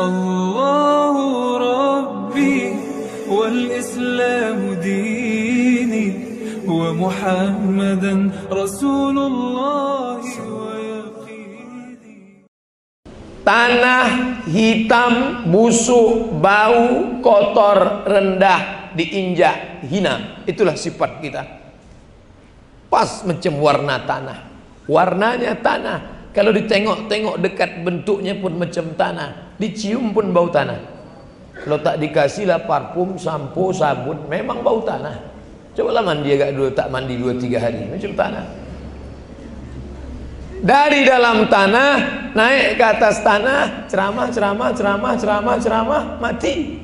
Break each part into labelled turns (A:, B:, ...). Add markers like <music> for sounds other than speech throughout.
A: الله ربي والإسلام ديني ومحمدا رسول الله ويقيني
B: Tanah hitam, busuk, bau, kotor, rendah, diinjak, hina. Itulah sifat kita. Pas macam warna tanah. Warnanya tanah. Kalau ditengok-tengok dekat bentuknya pun macam tanah. Dicium pun bau tanah. Kalau tak dikasihlah parfum, sampo, sabun, memang bau tanah. Coba lah mandi agak dulu, tak mandi dua tiga hari, macam tanah. Dari dalam tanah naik ke atas tanah, ceramah, ceramah, ceramah, ceramah, ceramah, mati.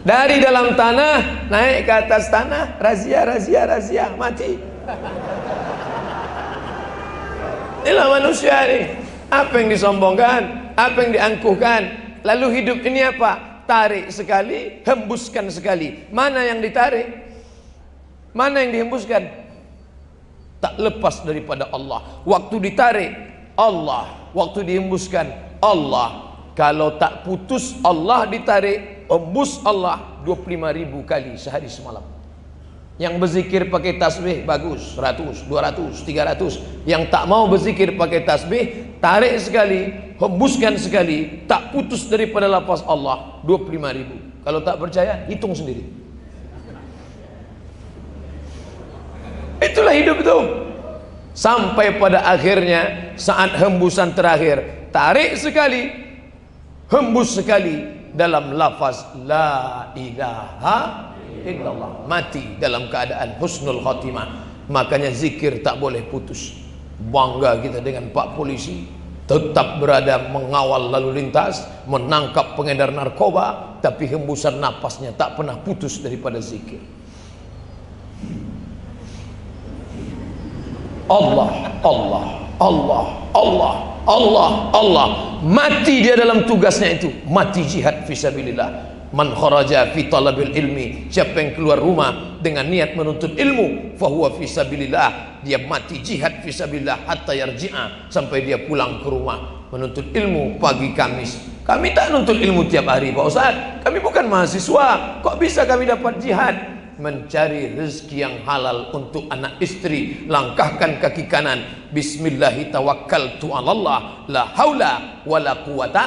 B: Dari dalam tanah naik ke atas tanah, razia, razia, razia, mati. Inilah manusia ini. Apa yang disombongkan, apa yang diangkuhkan. Lalu hidup ini apa? Tarik sekali, hembuskan sekali. Mana yang ditarik? Mana yang dihembuskan? Tak lepas daripada Allah. Waktu ditarik, Allah. Waktu dihembuskan, Allah. Kalau tak putus Allah ditarik, hembus Allah 25 ribu kali sehari semalam. Yang berzikir pakai tasbih bagus 100, 200, 300. Yang tak mau berzikir pakai tasbih, tarik sekali, hembuskan sekali, tak putus daripada lafaz Allah 25 ribu. Kalau tak percaya, hitung sendiri. Itulah hidup itu. Sampai pada akhirnya saat hembusan terakhir, tarik sekali, hembus sekali dalam lafaz la ilaha illallah mati dalam keadaan husnul khatimah. Makanya zikir tak boleh putus. Bangga kita dengan pak polisi tetap berada mengawal lalu lintas menangkap pengedar narkoba tapi hembusan napasnya tak pernah putus daripada zikir. Allah Allah Allah Allah Allah Allah. Mati dia dalam tugasnya itu. Mati jihad fisabilillah man kharaja fi talabil ilmi siapa yang keluar rumah dengan niat menuntut ilmu fahuwa fisabilillah dia mati jihad fisabilillah hatta yarji'a sampai dia pulang ke rumah menuntut ilmu pagi Kamis. Kami tak nuntut ilmu tiap hari Pak Ustaz. Kami bukan mahasiswa. Kok bisa kami dapat jihad? Mencari rezeki yang halal untuk anak istri langkahkan kaki kanan. Bismillahi tawakkaltu Allah la haula wala quwata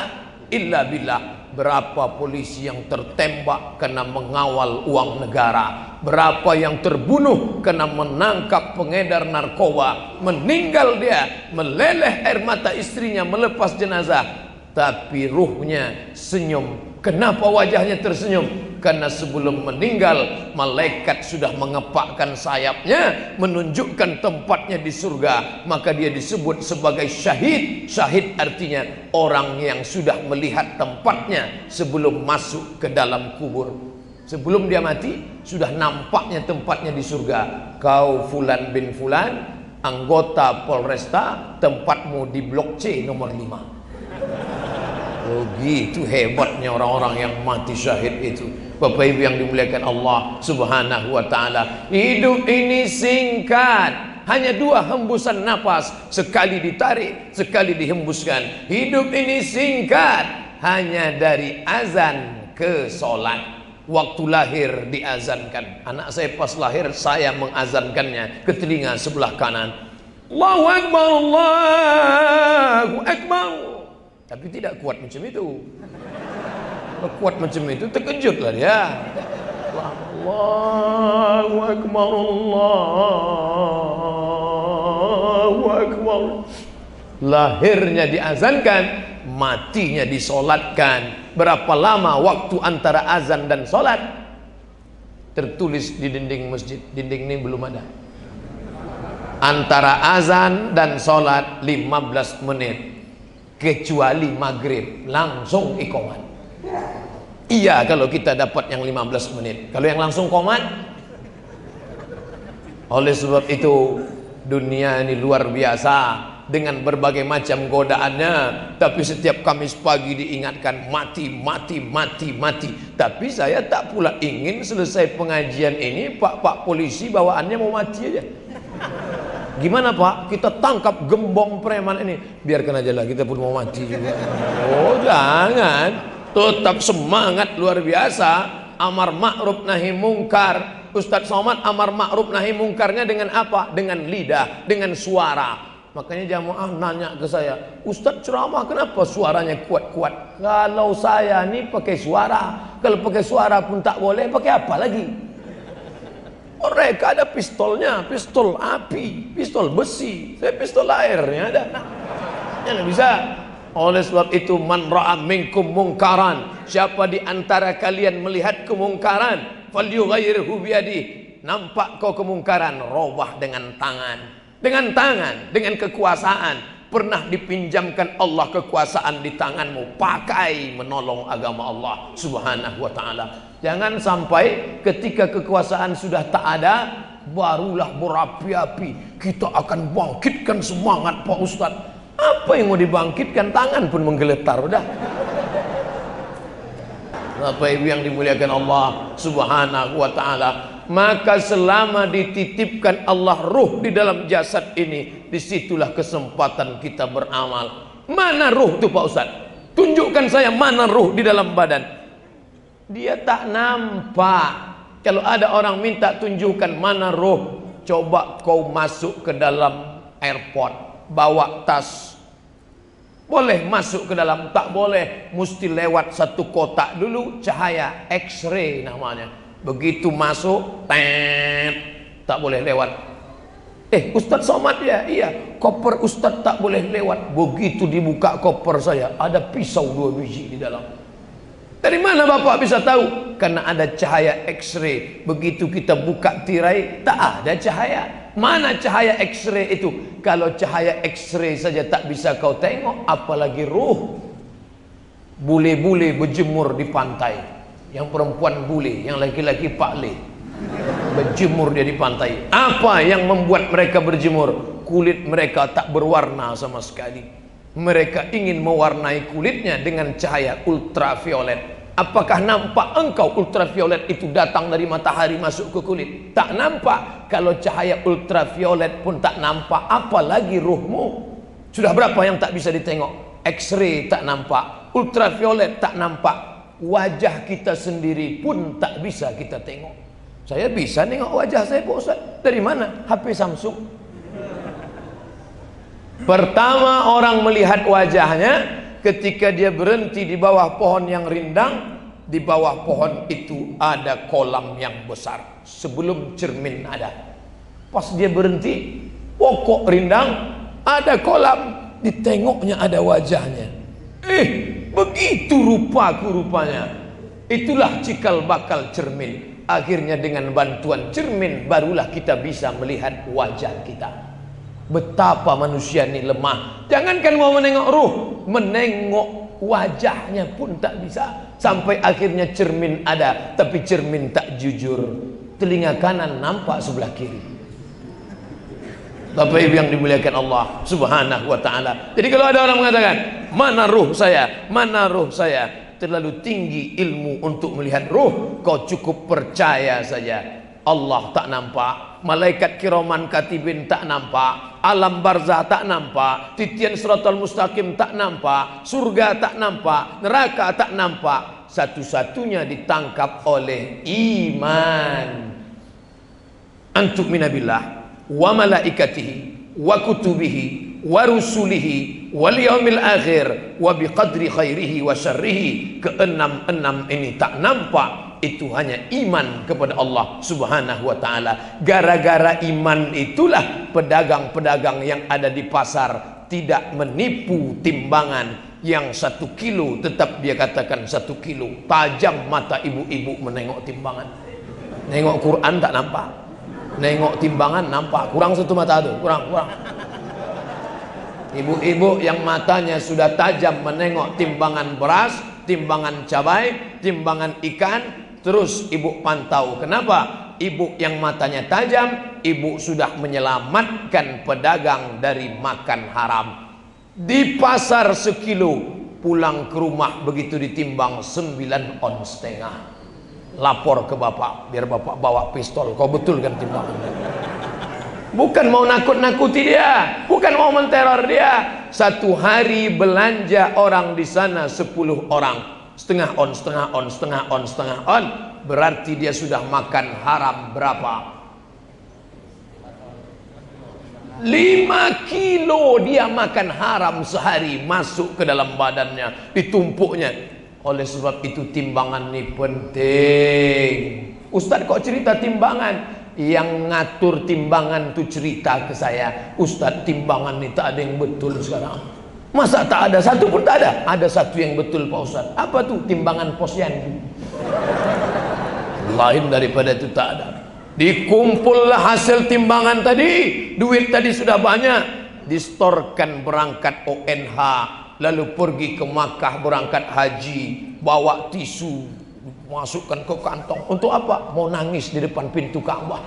B: illa billah berapa polisi yang tertembak karena mengawal uang negara? Berapa yang terbunuh karena menangkap pengedar narkoba? Meninggal dia meleleh air mata istrinya melepas jenazah. Tapi ruhnya senyum. Kenapa wajahnya tersenyum karena sebelum meninggal malaikat sudah mengepakkan sayapnya menunjukkan tempatnya di surga. Maka dia disebut sebagai syahid. Syahid artinya orang yang sudah melihat tempatnya sebelum masuk ke dalam kubur. Sebelum dia mati sudah nampaknya tempatnya di surga. Kau fulan bin fulan anggota Polresta tempatmu di blok C nomor 5 Oh gitu hebatnya orang-orang yang mati syahid itu Bapak Ibu yang dimuliakan Allah subhanahu wa ta'ala. Hidup ini singkat. Hanya dua hembusan napas Sekali ditarik, sekali dihembuskan. Hidup ini singkat. Hanya dari azan ke solat. Waktu lahir diazankan. Anak saya pas lahir saya mengazankannya Ke telinga sebelah kanan. Allahu Akbar Allahu Akbar. Tapi tidak kuat macam itu kuat macam itu terkejutlah dia. Allahu Akbar Allahu Akbar. Lahirnya diazankan matinya disolatkan. Berapa lama waktu antara azan dan solat? Tertulis di dinding masjid dinding ini belum ada. Antara azan dan solat 15 menit kecuali maghrib langsung ikomat iya kalau kita dapat yang 15 menit. Kalau yang langsung komat? Oleh sebab itu dunia ini luar biasa dengan berbagai macam godaannya. Tapi setiap Kamis pagi diingatkan mati mati mati mati. Tapi saya tak pula ingin selesai pengajian ini pak-pak polisi bawaannya mau mati aja Gimana Pak? Kita tangkap gembong preman ini. Biarkan aja lah, kita pun mau mati juga. Oh jangan. Tetap semangat luar biasa. Amar ma'ruf nahi mungkar. Ustadz Somad amar ma'ruf nahi mungkarnya dengan apa? Dengan lidah, dengan suara. Makanya jamaah nanya ke saya, Ustadz ceramah kenapa suaranya kuat-kuat? Kalau saya ini pakai suara, kalau pakai suara pun tak boleh, pakai apa lagi? Mereka ada pistolnya, pistol api, pistol besi, saya pistol airnya ada. Nah, ya bisa. Oleh sebab itu man ra'a minkum mungkaran, siapa di antara kalian melihat kemungkaran, falyughayyirhu biyadi. Nampak kau kemungkaran, robah dengan tangan. Dengan tangan, dengan kekuasaan, pernah dipinjamkan Allah kekuasaan di tanganmu, pakai menolong agama Allah Subhanahu wa taala. Jangan sampai ketika kekuasaan sudah tak ada barulah berapi-api kita akan bangkitkan semangat Pak Ustadz. Apa yang mau dibangkitkan tangan pun menggeletar udah. Bapak Ibu yang dimuliakan Allah Subhanahu wa taala, maka selama dititipkan Allah ruh di dalam jasad ini, di situlah kesempatan kita beramal. Mana ruh tuh Pak Ustaz? Tunjukkan saya mana ruh di dalam badan. Dia tak nampak. Kalau ada orang minta tunjukkan mana ruh, coba kau masuk ke dalam airport, bawa tas. Boleh masuk ke dalam, tak boleh. Mesti lewat satu kotak dulu, cahaya X-ray namanya Begitu masuk, tet, tak boleh lewat. Eh, Ustadz Somad ya? Iya, koper Ustadz tak boleh lewat. Begitu dibuka koper saya, ada pisau dua biji di dalam. Dari mana Bapak bisa tahu? Karena ada cahaya X-ray. Begitu kita buka tirai, tak ada cahaya. Mana cahaya X-ray itu? Kalau cahaya X-ray saja tak bisa kau tengok, apalagi ruh. Bule-bule berjemur di pantai yang perempuan bule, yang laki-laki pakle. Berjemur dia di pantai. Apa yang membuat mereka berjemur? Kulit mereka tak berwarna sama sekali. Mereka ingin mewarnai kulitnya dengan cahaya ultraviolet. Apakah nampak engkau ultraviolet itu datang dari matahari masuk ke kulit? Tak nampak. Kalau cahaya ultraviolet pun tak nampak, apalagi ruhmu. Sudah berapa yang tak bisa ditengok? X-ray tak nampak, ultraviolet tak nampak, wajah kita sendiri pun tak bisa kita tengok. Saya bisa tengok wajah saya Pak Ustaz. Dari mana? HP Samsung. Pertama orang melihat wajahnya ketika dia berhenti di bawah pohon yang rindang, di bawah pohon itu ada kolam yang besar sebelum cermin ada. Pas dia berhenti, pokok rindang ada kolam, ditengoknya ada wajahnya. Eh, Begitu rupaku rupanya. Itulah cikal bakal cermin. Akhirnya dengan bantuan cermin barulah kita bisa melihat wajah kita. Betapa manusia ini lemah. Jangankan mau menengok ruh, menengok wajahnya pun tak bisa. Sampai akhirnya cermin ada, tapi cermin tak jujur. Telinga kanan nampak sebelah kiri. Bapak Ibu yang dimuliakan Allah Subhanahu wa taala. Jadi kalau ada orang mengatakan, "Mana ruh saya? Mana ruh saya?" Terlalu tinggi ilmu untuk melihat ruh, kau cukup percaya saja. Allah tak nampak, malaikat kiraman katibin tak nampak, alam barzah tak nampak, titian suratul mustaqim tak nampak, surga tak nampak, neraka tak nampak. Satu-satunya ditangkap oleh iman. Antuk minabillah wa malaikatihi wa kutubihi wa rusulihi wal yaumil akhir wa biqadri khairihi wa syarrihi. Keenam-enam ini tak nampak. Itu hanya iman kepada Allah subhanahu wa ta'ala. Gara-gara iman itulah pedagang-pedagang yang ada di pasar tidak menipu timbangan. Yang satu kilo tetap dia katakan satu kilo. Tajam mata ibu-ibu menengok timbangan. Nengok Quran tak nampak nengok timbangan nampak. Kurang satu mata tuh kurang kurang. Ibu-ibu yang matanya sudah tajam menengok timbangan beras timbangan cabai timbangan ikan terus ibu pantau. Kenapa? Ibu yang matanya tajam ibu sudah menyelamatkan pedagang dari makan haram. Di pasar sekilo pulang ke rumah begitu ditimbang 9 on setengah lapor ke bapak biar bapak bawa pistol kau betul kan timbangan Bukan mau nakut-nakuti dia, bukan mau menteror dia. Satu hari belanja orang di sana 10 orang. Setengah on, setengah on, setengah on, setengah on. Berarti dia sudah makan haram berapa? 5 kilo dia makan haram sehari masuk ke dalam badannya, ditumpuknya. Oleh sebab itu timbangan ini penting. Ustaz kok cerita timbangan? yang ngatur timbangan tu cerita ke saya. Ustaz timbangan ni tak ada yang betul sekarang. Masa tak ada? Satu pun tak ada. Ada satu yang betul Pak Ustaz. Apa tu timbangan posyandu lain daripada itu tak ada. Dikumpullah hasil timbangan tadi. Duit tadi sudah banyak. Distorkan berangkat ONH lalu pergi ke Makkah berangkat haji bawa tisu masukkan ke kantong. Untuk apa? Mau nangis di depan pintu Ka'bah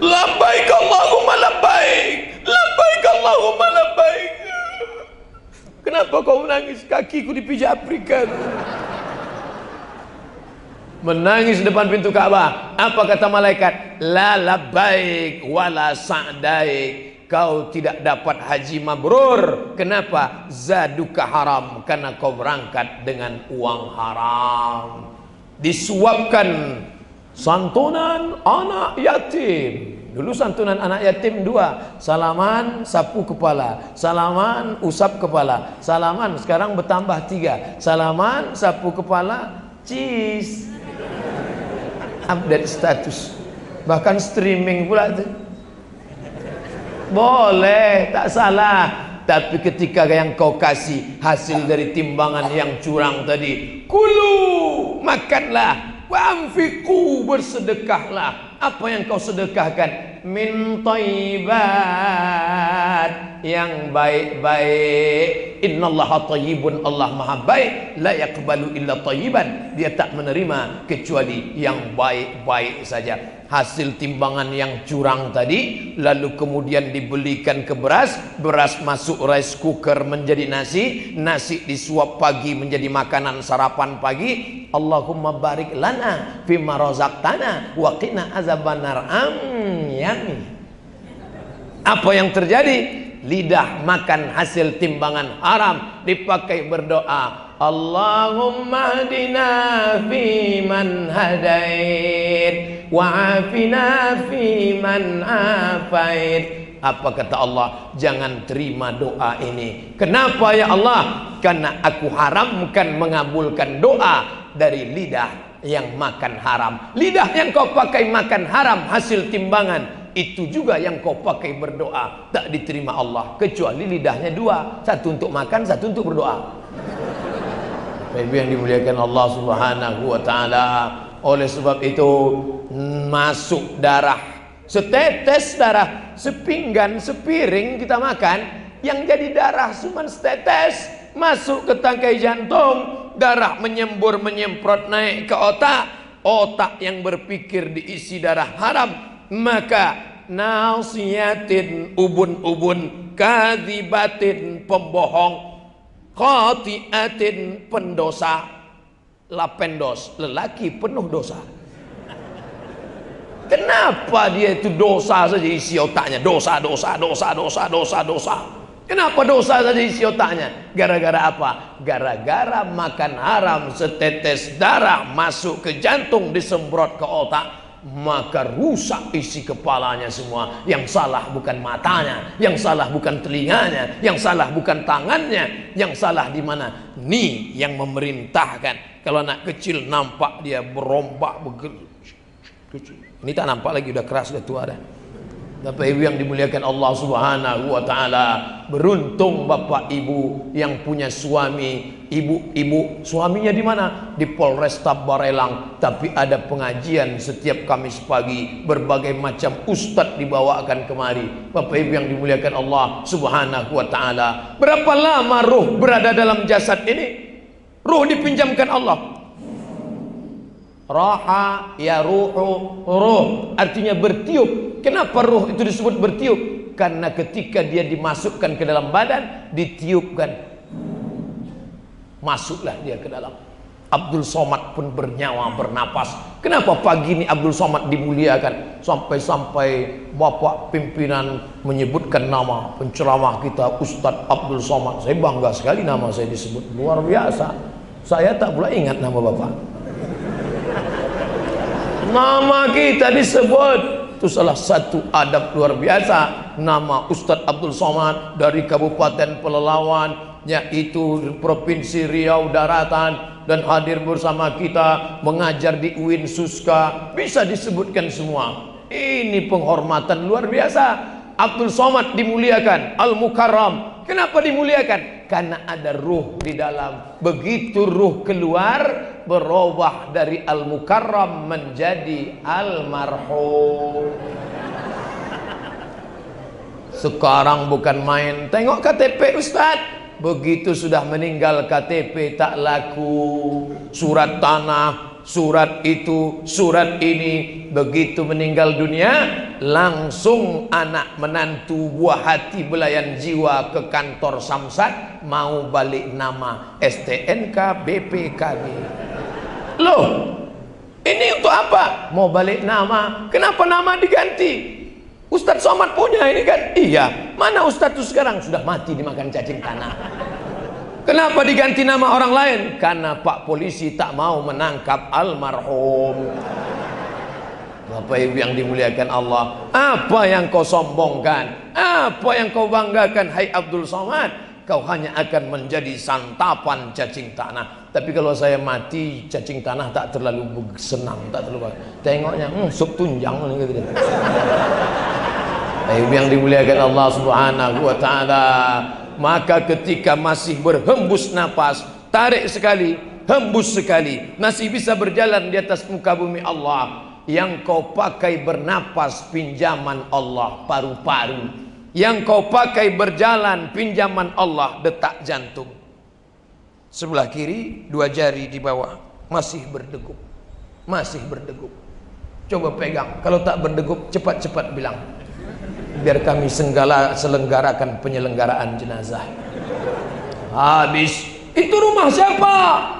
B: labbaik Allahumma labbaik. Labbaik Allahumma labbaik. Kenapa kau menangis? Kakiku dipijak Afrika. Menangis depan pintu Ka'bah apa kata malaikat? La labbaik wala sa'daik kau tidak dapat haji mabrur. Kenapa? Zaduka haram karena kau berangkat dengan uang haram. Disuapkan santunan anak yatim. Dulu santunan anak yatim dua. Salaman sapu kepala salaman usap kepala salaman sekarang bertambah tiga. Salaman sapu kepala cheese. Update status. Bahkan streaming pula tu boleh tak salah tapi ketika yang kau kasih hasil dari timbangan yang curang tadi, kulu makanlah, wamfiku bersedekahlah. Apa yang kau sedekahkan? Min taibat yang baik-baik. Innallaha tayyibun Allah Maha baik, la yaqbalu illa tayyiban. Dia tak menerima kecuali yang baik-baik saja. Hasil timbangan yang curang tadi lalu kemudian dibelikan ke beras. Beras masuk rice cooker menjadi nasi. Nasi disuap pagi menjadi makanan sarapan pagi. Allahumma barik lana fima razaqtana wa qina azabannar. Yami apa yang terjadi lidah makan hasil timbangan haram dipakai berdoa. Allahumma hadina fi man hadait wa afina fi man afait. Apa kata Allah? Jangan terima doa ini. Kenapa ya Allah? Karena aku haramkan mengabulkan doa dari lidah yang makan haram. Lidah yang kau pakai makan haram hasil timbangan itu juga yang kau pakai berdoa. Tak diterima Allah kecuali lidahnya dua. Satu untuk makan satu untuk berdoa. Bapak yang dimuliakan Allah Subhanahu wa taala. Oleh sebab itu masuk darah. Setetes darah, sepinggan, sepiring kita makan yang jadi darah cuma setetes. Masuk ke tangkai jantung, darah menyembur menyemprot naik ke otak, otak yang berpikir diisi darah haram, maka nasiyatin ubun-ubun kadibatin pembohong khati'atin pendosa lapendos lelaki penuh dosa. Kenapa dia itu dosa saja isi otaknya? Dosa dosa dosa dosa dosa dosa. Kenapa dosa saja isi otaknya? Gara-gara apa? Gara-gara makan haram setetes darah masuk ke jantung disemprot ke otak maka rusak isi kepalanya semua. Yang salah bukan matanya, yang salah bukan telinganya, yang salah bukan tangannya, yang salah di mana? Ni yang memerintahkan. Kalau anak kecil nampak dia berombak begitu. Ini tak nampak lagi udah keras udah tua dah. Bapak Ibu yang dimuliakan Allah Subhanahu wa taala, beruntung Bapak Ibu yang punya suami, ibu-ibu suaminya di mana? Di Polresta Barelang, tapi ada pengajian setiap Kamis pagi, berbagai macam ustadz dibawakan kemari. Bapak Ibu yang dimuliakan Allah Subhanahu wa taala. Berapa lama ruh berada dalam jasad ini? Ruh dipinjamkan Allah. Raha ya ruhu ruh artinya bertiup. Kenapa ruh itu disebut bertiup? Karena ketika dia dimasukkan ke dalam badan, ditiupkan. Masuklah dia ke dalam. Abdul Somad pun bernyawa bernapas. Kenapa pagi ini Abdul Somad dimuliakan sampai-sampai Bapak pimpinan menyebutkan nama penceramah kita Ustadz Abdul Somad. Saya bangga sekali nama saya disebut luar biasa. Saya tak pula ingat nama Bapak. Nama kita disebut itu salah satu adab luar biasa nama Ustadz Abdul Somad dari Kabupaten Pelelawan yaitu Provinsi Riau Daratan. Dan hadir bersama kita mengajar di UIN Suska. Bisa disebutkan semua. Ini penghormatan luar biasa. Abdul Somad dimuliakan. Al Mukarram kenapa dimuliakan? Karena ada ruh di dalam. Begitu ruh keluar berubah dari Al Mukarram menjadi Al Marhum sekarang bukan main. Tengok KTP Ustadz Begitu sudah meninggal KTP tak laku Surat tanah Surat itu Surat ini Begitu meninggal dunia Langsung anak menantu Buah hati belayan jiwa Ke kantor Samsat Mau balik nama STNK BPKB Loh Ini untuk apa? Mau balik nama Kenapa nama diganti? Ustadz Somad punya ini kan? Iya. Mana Ustadz itu sekarang? Sudah mati dimakan cacing tanah. Kenapa diganti nama orang lain? Karena Pak Polisi tak mau menangkap almarhum. Bapak Ibu yang dimuliakan Allah, apa yang kau sombongkan? Apa yang kau banggakan hai Abdul Somad? Kau hanya akan menjadi santapan cacing tanah. Tapi kalau saya mati, cacing tanah tak terlalu senang, tak terlalu. Tengoknya, hmm, sup tunjang gitu. Ibu yang dimuliakan Allah Subhanahu wa taala, maka ketika masih berhembus nafas, tarik sekali, hembus sekali, masih bisa berjalan di atas muka bumi Allah. Yang kau pakai bernapas pinjaman Allah paru-paru. Yang kau pakai berjalan pinjaman Allah detak jantung. Sebelah kiri dua jari di bawah masih berdegup. Masih berdegup. Coba pegang. Kalau tak berdegup cepat-cepat bilang biar kami senggala selenggarakan penyelenggaraan jenazah. Habis. Itu rumah siapa?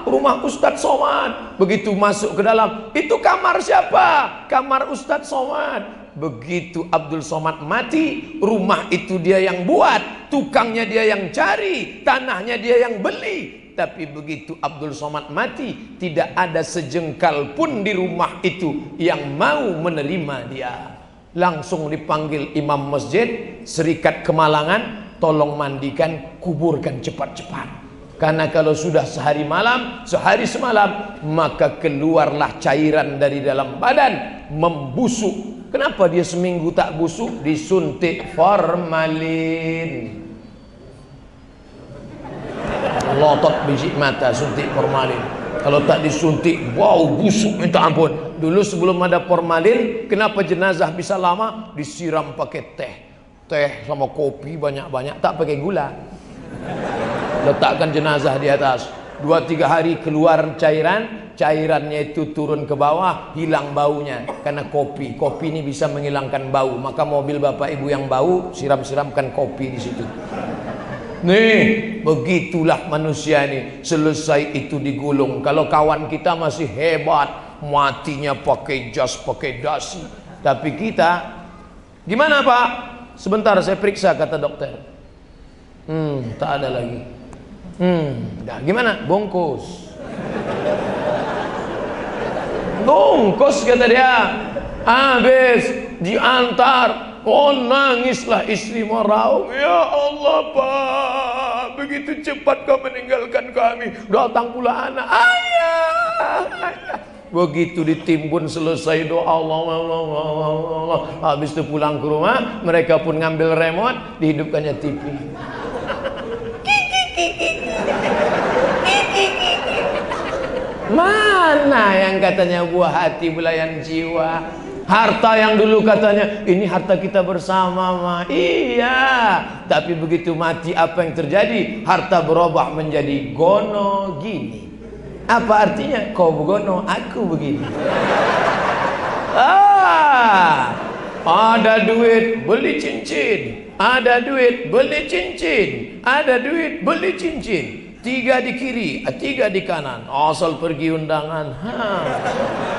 B: rumah Ustadz Somad. Begitu masuk ke dalam itu kamar siapa? kamar Ustadz Somad. Begitu Abdul Somad mati rumah itu dia yang buat. Tukangnya dia yang cari tanahnya dia yang beli. Tapi begitu Abdul Somad mati tidak ada sejengkal pun di rumah itu yang mau menerima dia langsung dipanggil imam masjid serikat kemalangan tolong mandikan kuburkan cepat-cepat. Karena kalau sudah sehari malam sehari semalam maka keluarlah cairan dari dalam badan membusuk. Kenapa dia seminggu tak busuk? Disuntik formalin. Lotot biji mata suntik formalin kalau tak disuntik wow busuk minta ampun Dulu sebelum ada formalin, kenapa jenazah bisa lama? Disiram pakai teh. Teh sama kopi banyak-banyak, tak pakai gula. Letakkan jenazah di atas. Dua tiga hari keluar cairan, cairannya itu turun ke bawah, hilang baunya. Karena kopi, kopi ini bisa menghilangkan bau. Maka mobil bapak ibu yang bau, siram-siramkan kopi di situ. Nih, begitulah manusia ini. Selesai itu digulung. Kalau kawan kita masih hebat, matinya pakai jas, pakai dasi. Tapi kita, gimana Pak? Sebentar saya periksa kata dokter. Hmm, tak ada lagi. Hmm, dah gimana? Bungkus. Bungkus kata dia. Habis diantar. Oh nangislah istri merau. Ya Allah Pak, begitu cepat kau meninggalkan kami. Datang pula anak. Ayah, ayah. Begitu ditimbun selesai doa Allah, Allah, Allah, Allah. Habis itu pulang ke rumah, mereka pun ngambil remote, dihidupkannya TV. Mana yang katanya buah hati belayan jiwa? Harta yang dulu katanya ini harta kita bersama ma. Iya, tapi begitu mati apa yang terjadi? Harta berubah menjadi gono gini. Apa artinya? Kau begono, aku begini. Ah, ada duit beli cincin, ada duit beli cincin, ada duit beli cincin. tiga di kiri, tiga di kanan. Asal pergi undangan. Ha.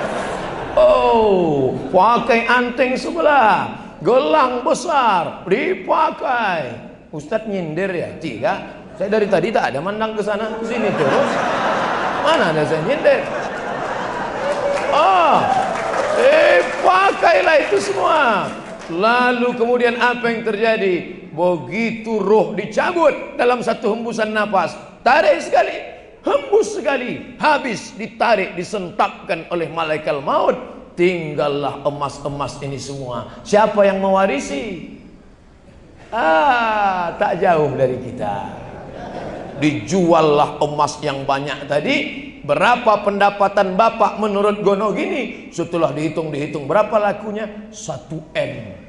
B: Oh, pakai anting sebelah, gelang besar dipakai. Ustadz nyindir ya, tiga. Saya dari tadi tak ada mandang ke sana, ke sini terus. Mana ada saya nyindir? Ah, eh pakailah itu semua. Lalu kemudian apa yang terjadi? Begitu roh dicabut dalam satu hembusan nafas, tarik sekali, hembus sekali, habis ditarik, disentapkan oleh malaikat maut. Tinggallah emas-emas ini semua. Siapa yang mewarisi? Ah, tak jauh dari kita. Dijuallah emas yang banyak tadi. Berapa pendapatan bapak menurut Gono gini? Setelah dihitung-dihitung berapa lakunya? Satu M.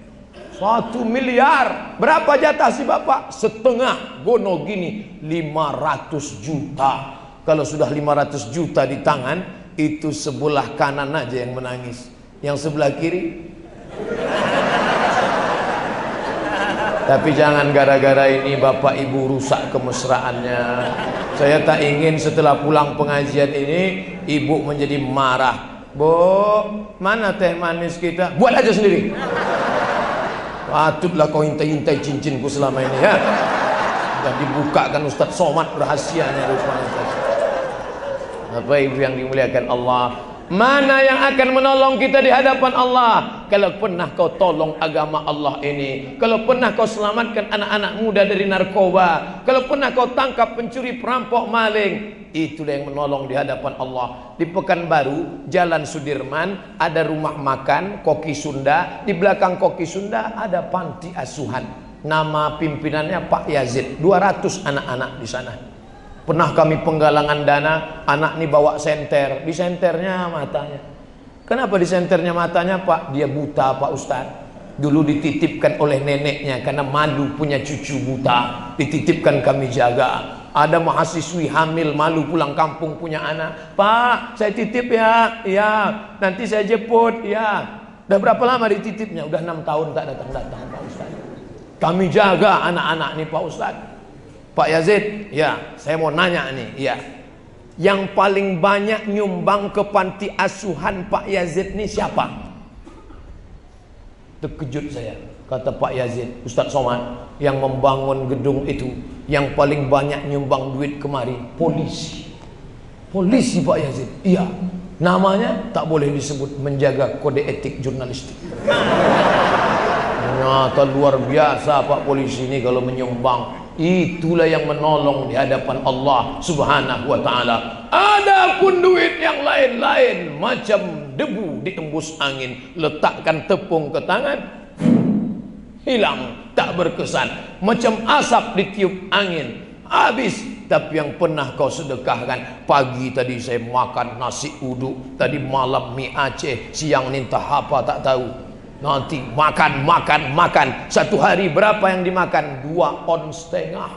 B: Satu miliar. Berapa jatah si bapak? Setengah. Gono gini 500 juta. Kalau sudah 500 juta di tangan, itu sebelah kanan aja yang menangis. Yang sebelah kiri Tapi jangan gara-gara ini bapak ibu rusak kemesraannya. Saya tak ingin setelah pulang pengajian ini ibu menjadi marah. Bu, mana teh manis kita? Buat aja sendiri. Patutlah kau intai-intai cincinku selama ini ya. Dan dibukakan Ustaz Somad rahasianya. Apa ibu yang dimuliakan Allah? Mana yang akan menolong kita di hadapan Allah? Kalau pernah kau tolong agama Allah ini, kalau pernah kau selamatkan anak-anak muda dari narkoba, kalau pernah kau tangkap pencuri, perampok, maling, itulah yang menolong di hadapan Allah. Di Pekanbaru, Jalan Sudirman, ada rumah makan Koki Sunda, di belakang Koki Sunda ada panti asuhan. Nama pimpinannya Pak Yazid, 200 anak-anak di sana. Pernah kami penggalangan dana, anak ini bawa senter, di senternya matanya. Kenapa di senternya matanya Pak? Dia buta Pak Ustaz. Dulu dititipkan oleh neneknya karena malu punya cucu buta. Dititipkan kami jaga. Ada mahasiswi hamil malu pulang kampung punya anak. Pak, saya titip ya. Ya, nanti saya jemput ya. Udah berapa lama dititipnya? Udah enam tahun tak datang-datang Pak Ustaz. Kami jaga anak-anak nih Pak Ustaz. Pak Yazid, ya, saya mau nanya nih, ya. Yang paling banyak nyumbang ke panti asuhan Pak Yazid nih siapa? Terkejut saya, kata Pak Yazid, Ustadz Somad, yang membangun gedung itu, yang paling banyak nyumbang duit kemari, polisi. Polisi Pak Yazid, iya. Namanya tak boleh disebut menjaga kode etik jurnalistik. <laughs> Ternyata luar biasa Pak polisi ini kalau menyumbang Itulah yang menolong di hadapan Allah Subhanahu wa taala. Adapun duit yang lain-lain macam debu diembus angin, letakkan tepung ke tangan hilang, tak berkesan. Macam asap ditiup angin, habis. Tapi yang pernah kau sedekahkan Pagi tadi saya makan nasi uduk Tadi malam mie Aceh Siang ni entah apa tak tahu Nanti makan, makan, makan. Satu hari berapa yang dimakan? Dua on setengah.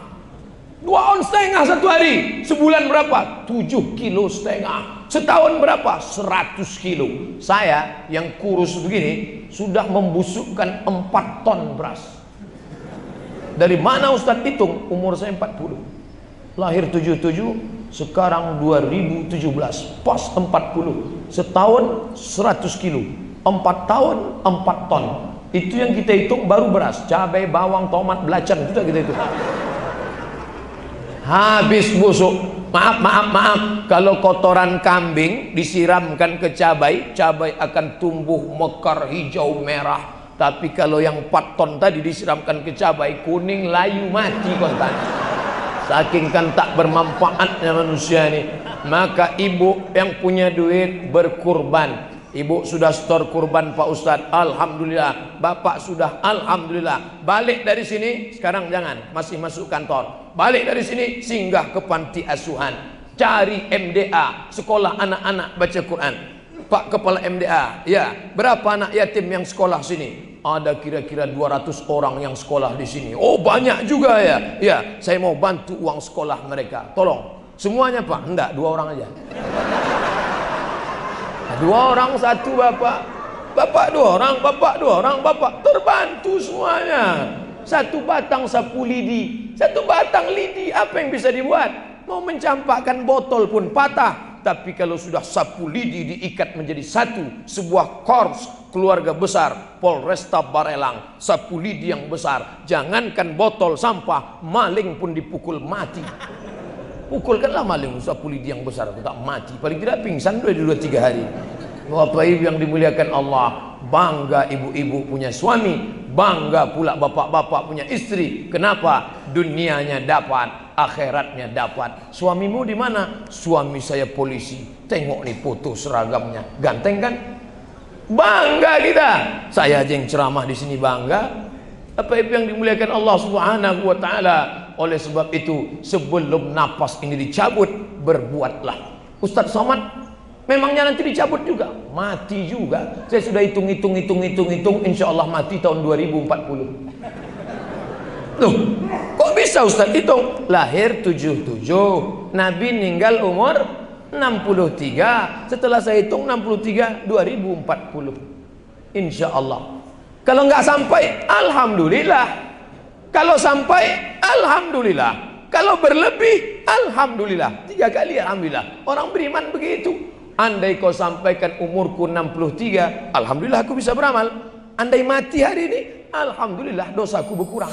B: Dua on setengah satu hari. Sebulan berapa? Tujuh kilo setengah. Setahun berapa? Seratus kilo. Saya yang kurus begini sudah membusukkan empat ton beras. Dari mana Ustadz hitung? Umur saya 40. Lahir 77, sekarang 2017. Pas 40. Setahun 100 kilo empat tahun empat ton. Itu yang kita hitung baru beras. Cabai bawang tomat belacan. Itu kita hitung. Habis busuk. Maaf maaf maaf. Kalau kotoran kambing disiramkan ke cabai cabai akan tumbuh mekar hijau merah. Tapi kalau yang 4 ton tadi disiramkan ke cabai kuning layu mati kontan saking kan tak bermanfaatnya manusia ini. Maka ibu yang punya duit berkurban Ibu sudah store kurban Pak Ustadz. Alhamdulillah. Bapak sudah Alhamdulillah. Balik dari sini Sekarang jangan. Masih masuk kantor. Balik dari sini Singgah ke panti asuhan. Cari MDA Sekolah anak-anak baca Quran. Pak Kepala MDA Ya Berapa anak yatim yang sekolah sini? Ada kira-kira 200 orang yang sekolah di sini. Oh banyak juga ya. Ya Saya mau bantu uang sekolah mereka. Tolong. Semuanya Pak? Enggak Dua orang aja Dua orang satu bapak Bapak dua orang, bapak dua orang, bapak Terbantu semuanya Satu batang sapu lidi Satu batang lidi, apa yang bisa dibuat? Mau mencampakkan botol pun patah. Tapi kalau sudah sapu lidi diikat menjadi satu, sebuah korps keluarga besar, Polresta Barelang, sapu lidi yang besar, jangankan botol sampah, maling pun dipukul mati. Pukulkanlah maling sapu lidi yang besar, tak mati, paling tidak pingsan dua dua tiga hari. Bapak ibu yang dimuliakan Allah, bangga ibu-ibu punya suami, bangga pula bapak-bapak punya istri. Kenapa? Dunianya dapat, akhiratnya dapat. Suamimu di mana? Suami saya polisi. Tengok nih foto seragamnya, ganteng kan? Bangga kita. Saya aja yang ceramah di sini bangga. Apa itu yang dimuliakan Allah Subhanahu wa taala? Oleh sebab itu, sebelum napas ini dicabut, berbuatlah. Ustaz Somad Memangnya nanti dicabut juga, mati juga. Saya sudah hitung hitung hitung hitung hitung, insya Allah mati tahun 2040. Loh, kok bisa Ustaz hitung? Lahir 77, Nabi meninggal umur 63. Setelah saya hitung 63 2040. Insya Allah. Kalau nggak sampai, Alhamdulillah. Kalau sampai, Alhamdulillah. Kalau berlebih, Alhamdulillah. Tiga kali Alhamdulillah. Orang beriman begitu. Andai kau sampaikan umurku 63, Alhamdulillah aku bisa beramal. Andai mati hari ini, Alhamdulillah dosaku berkurang.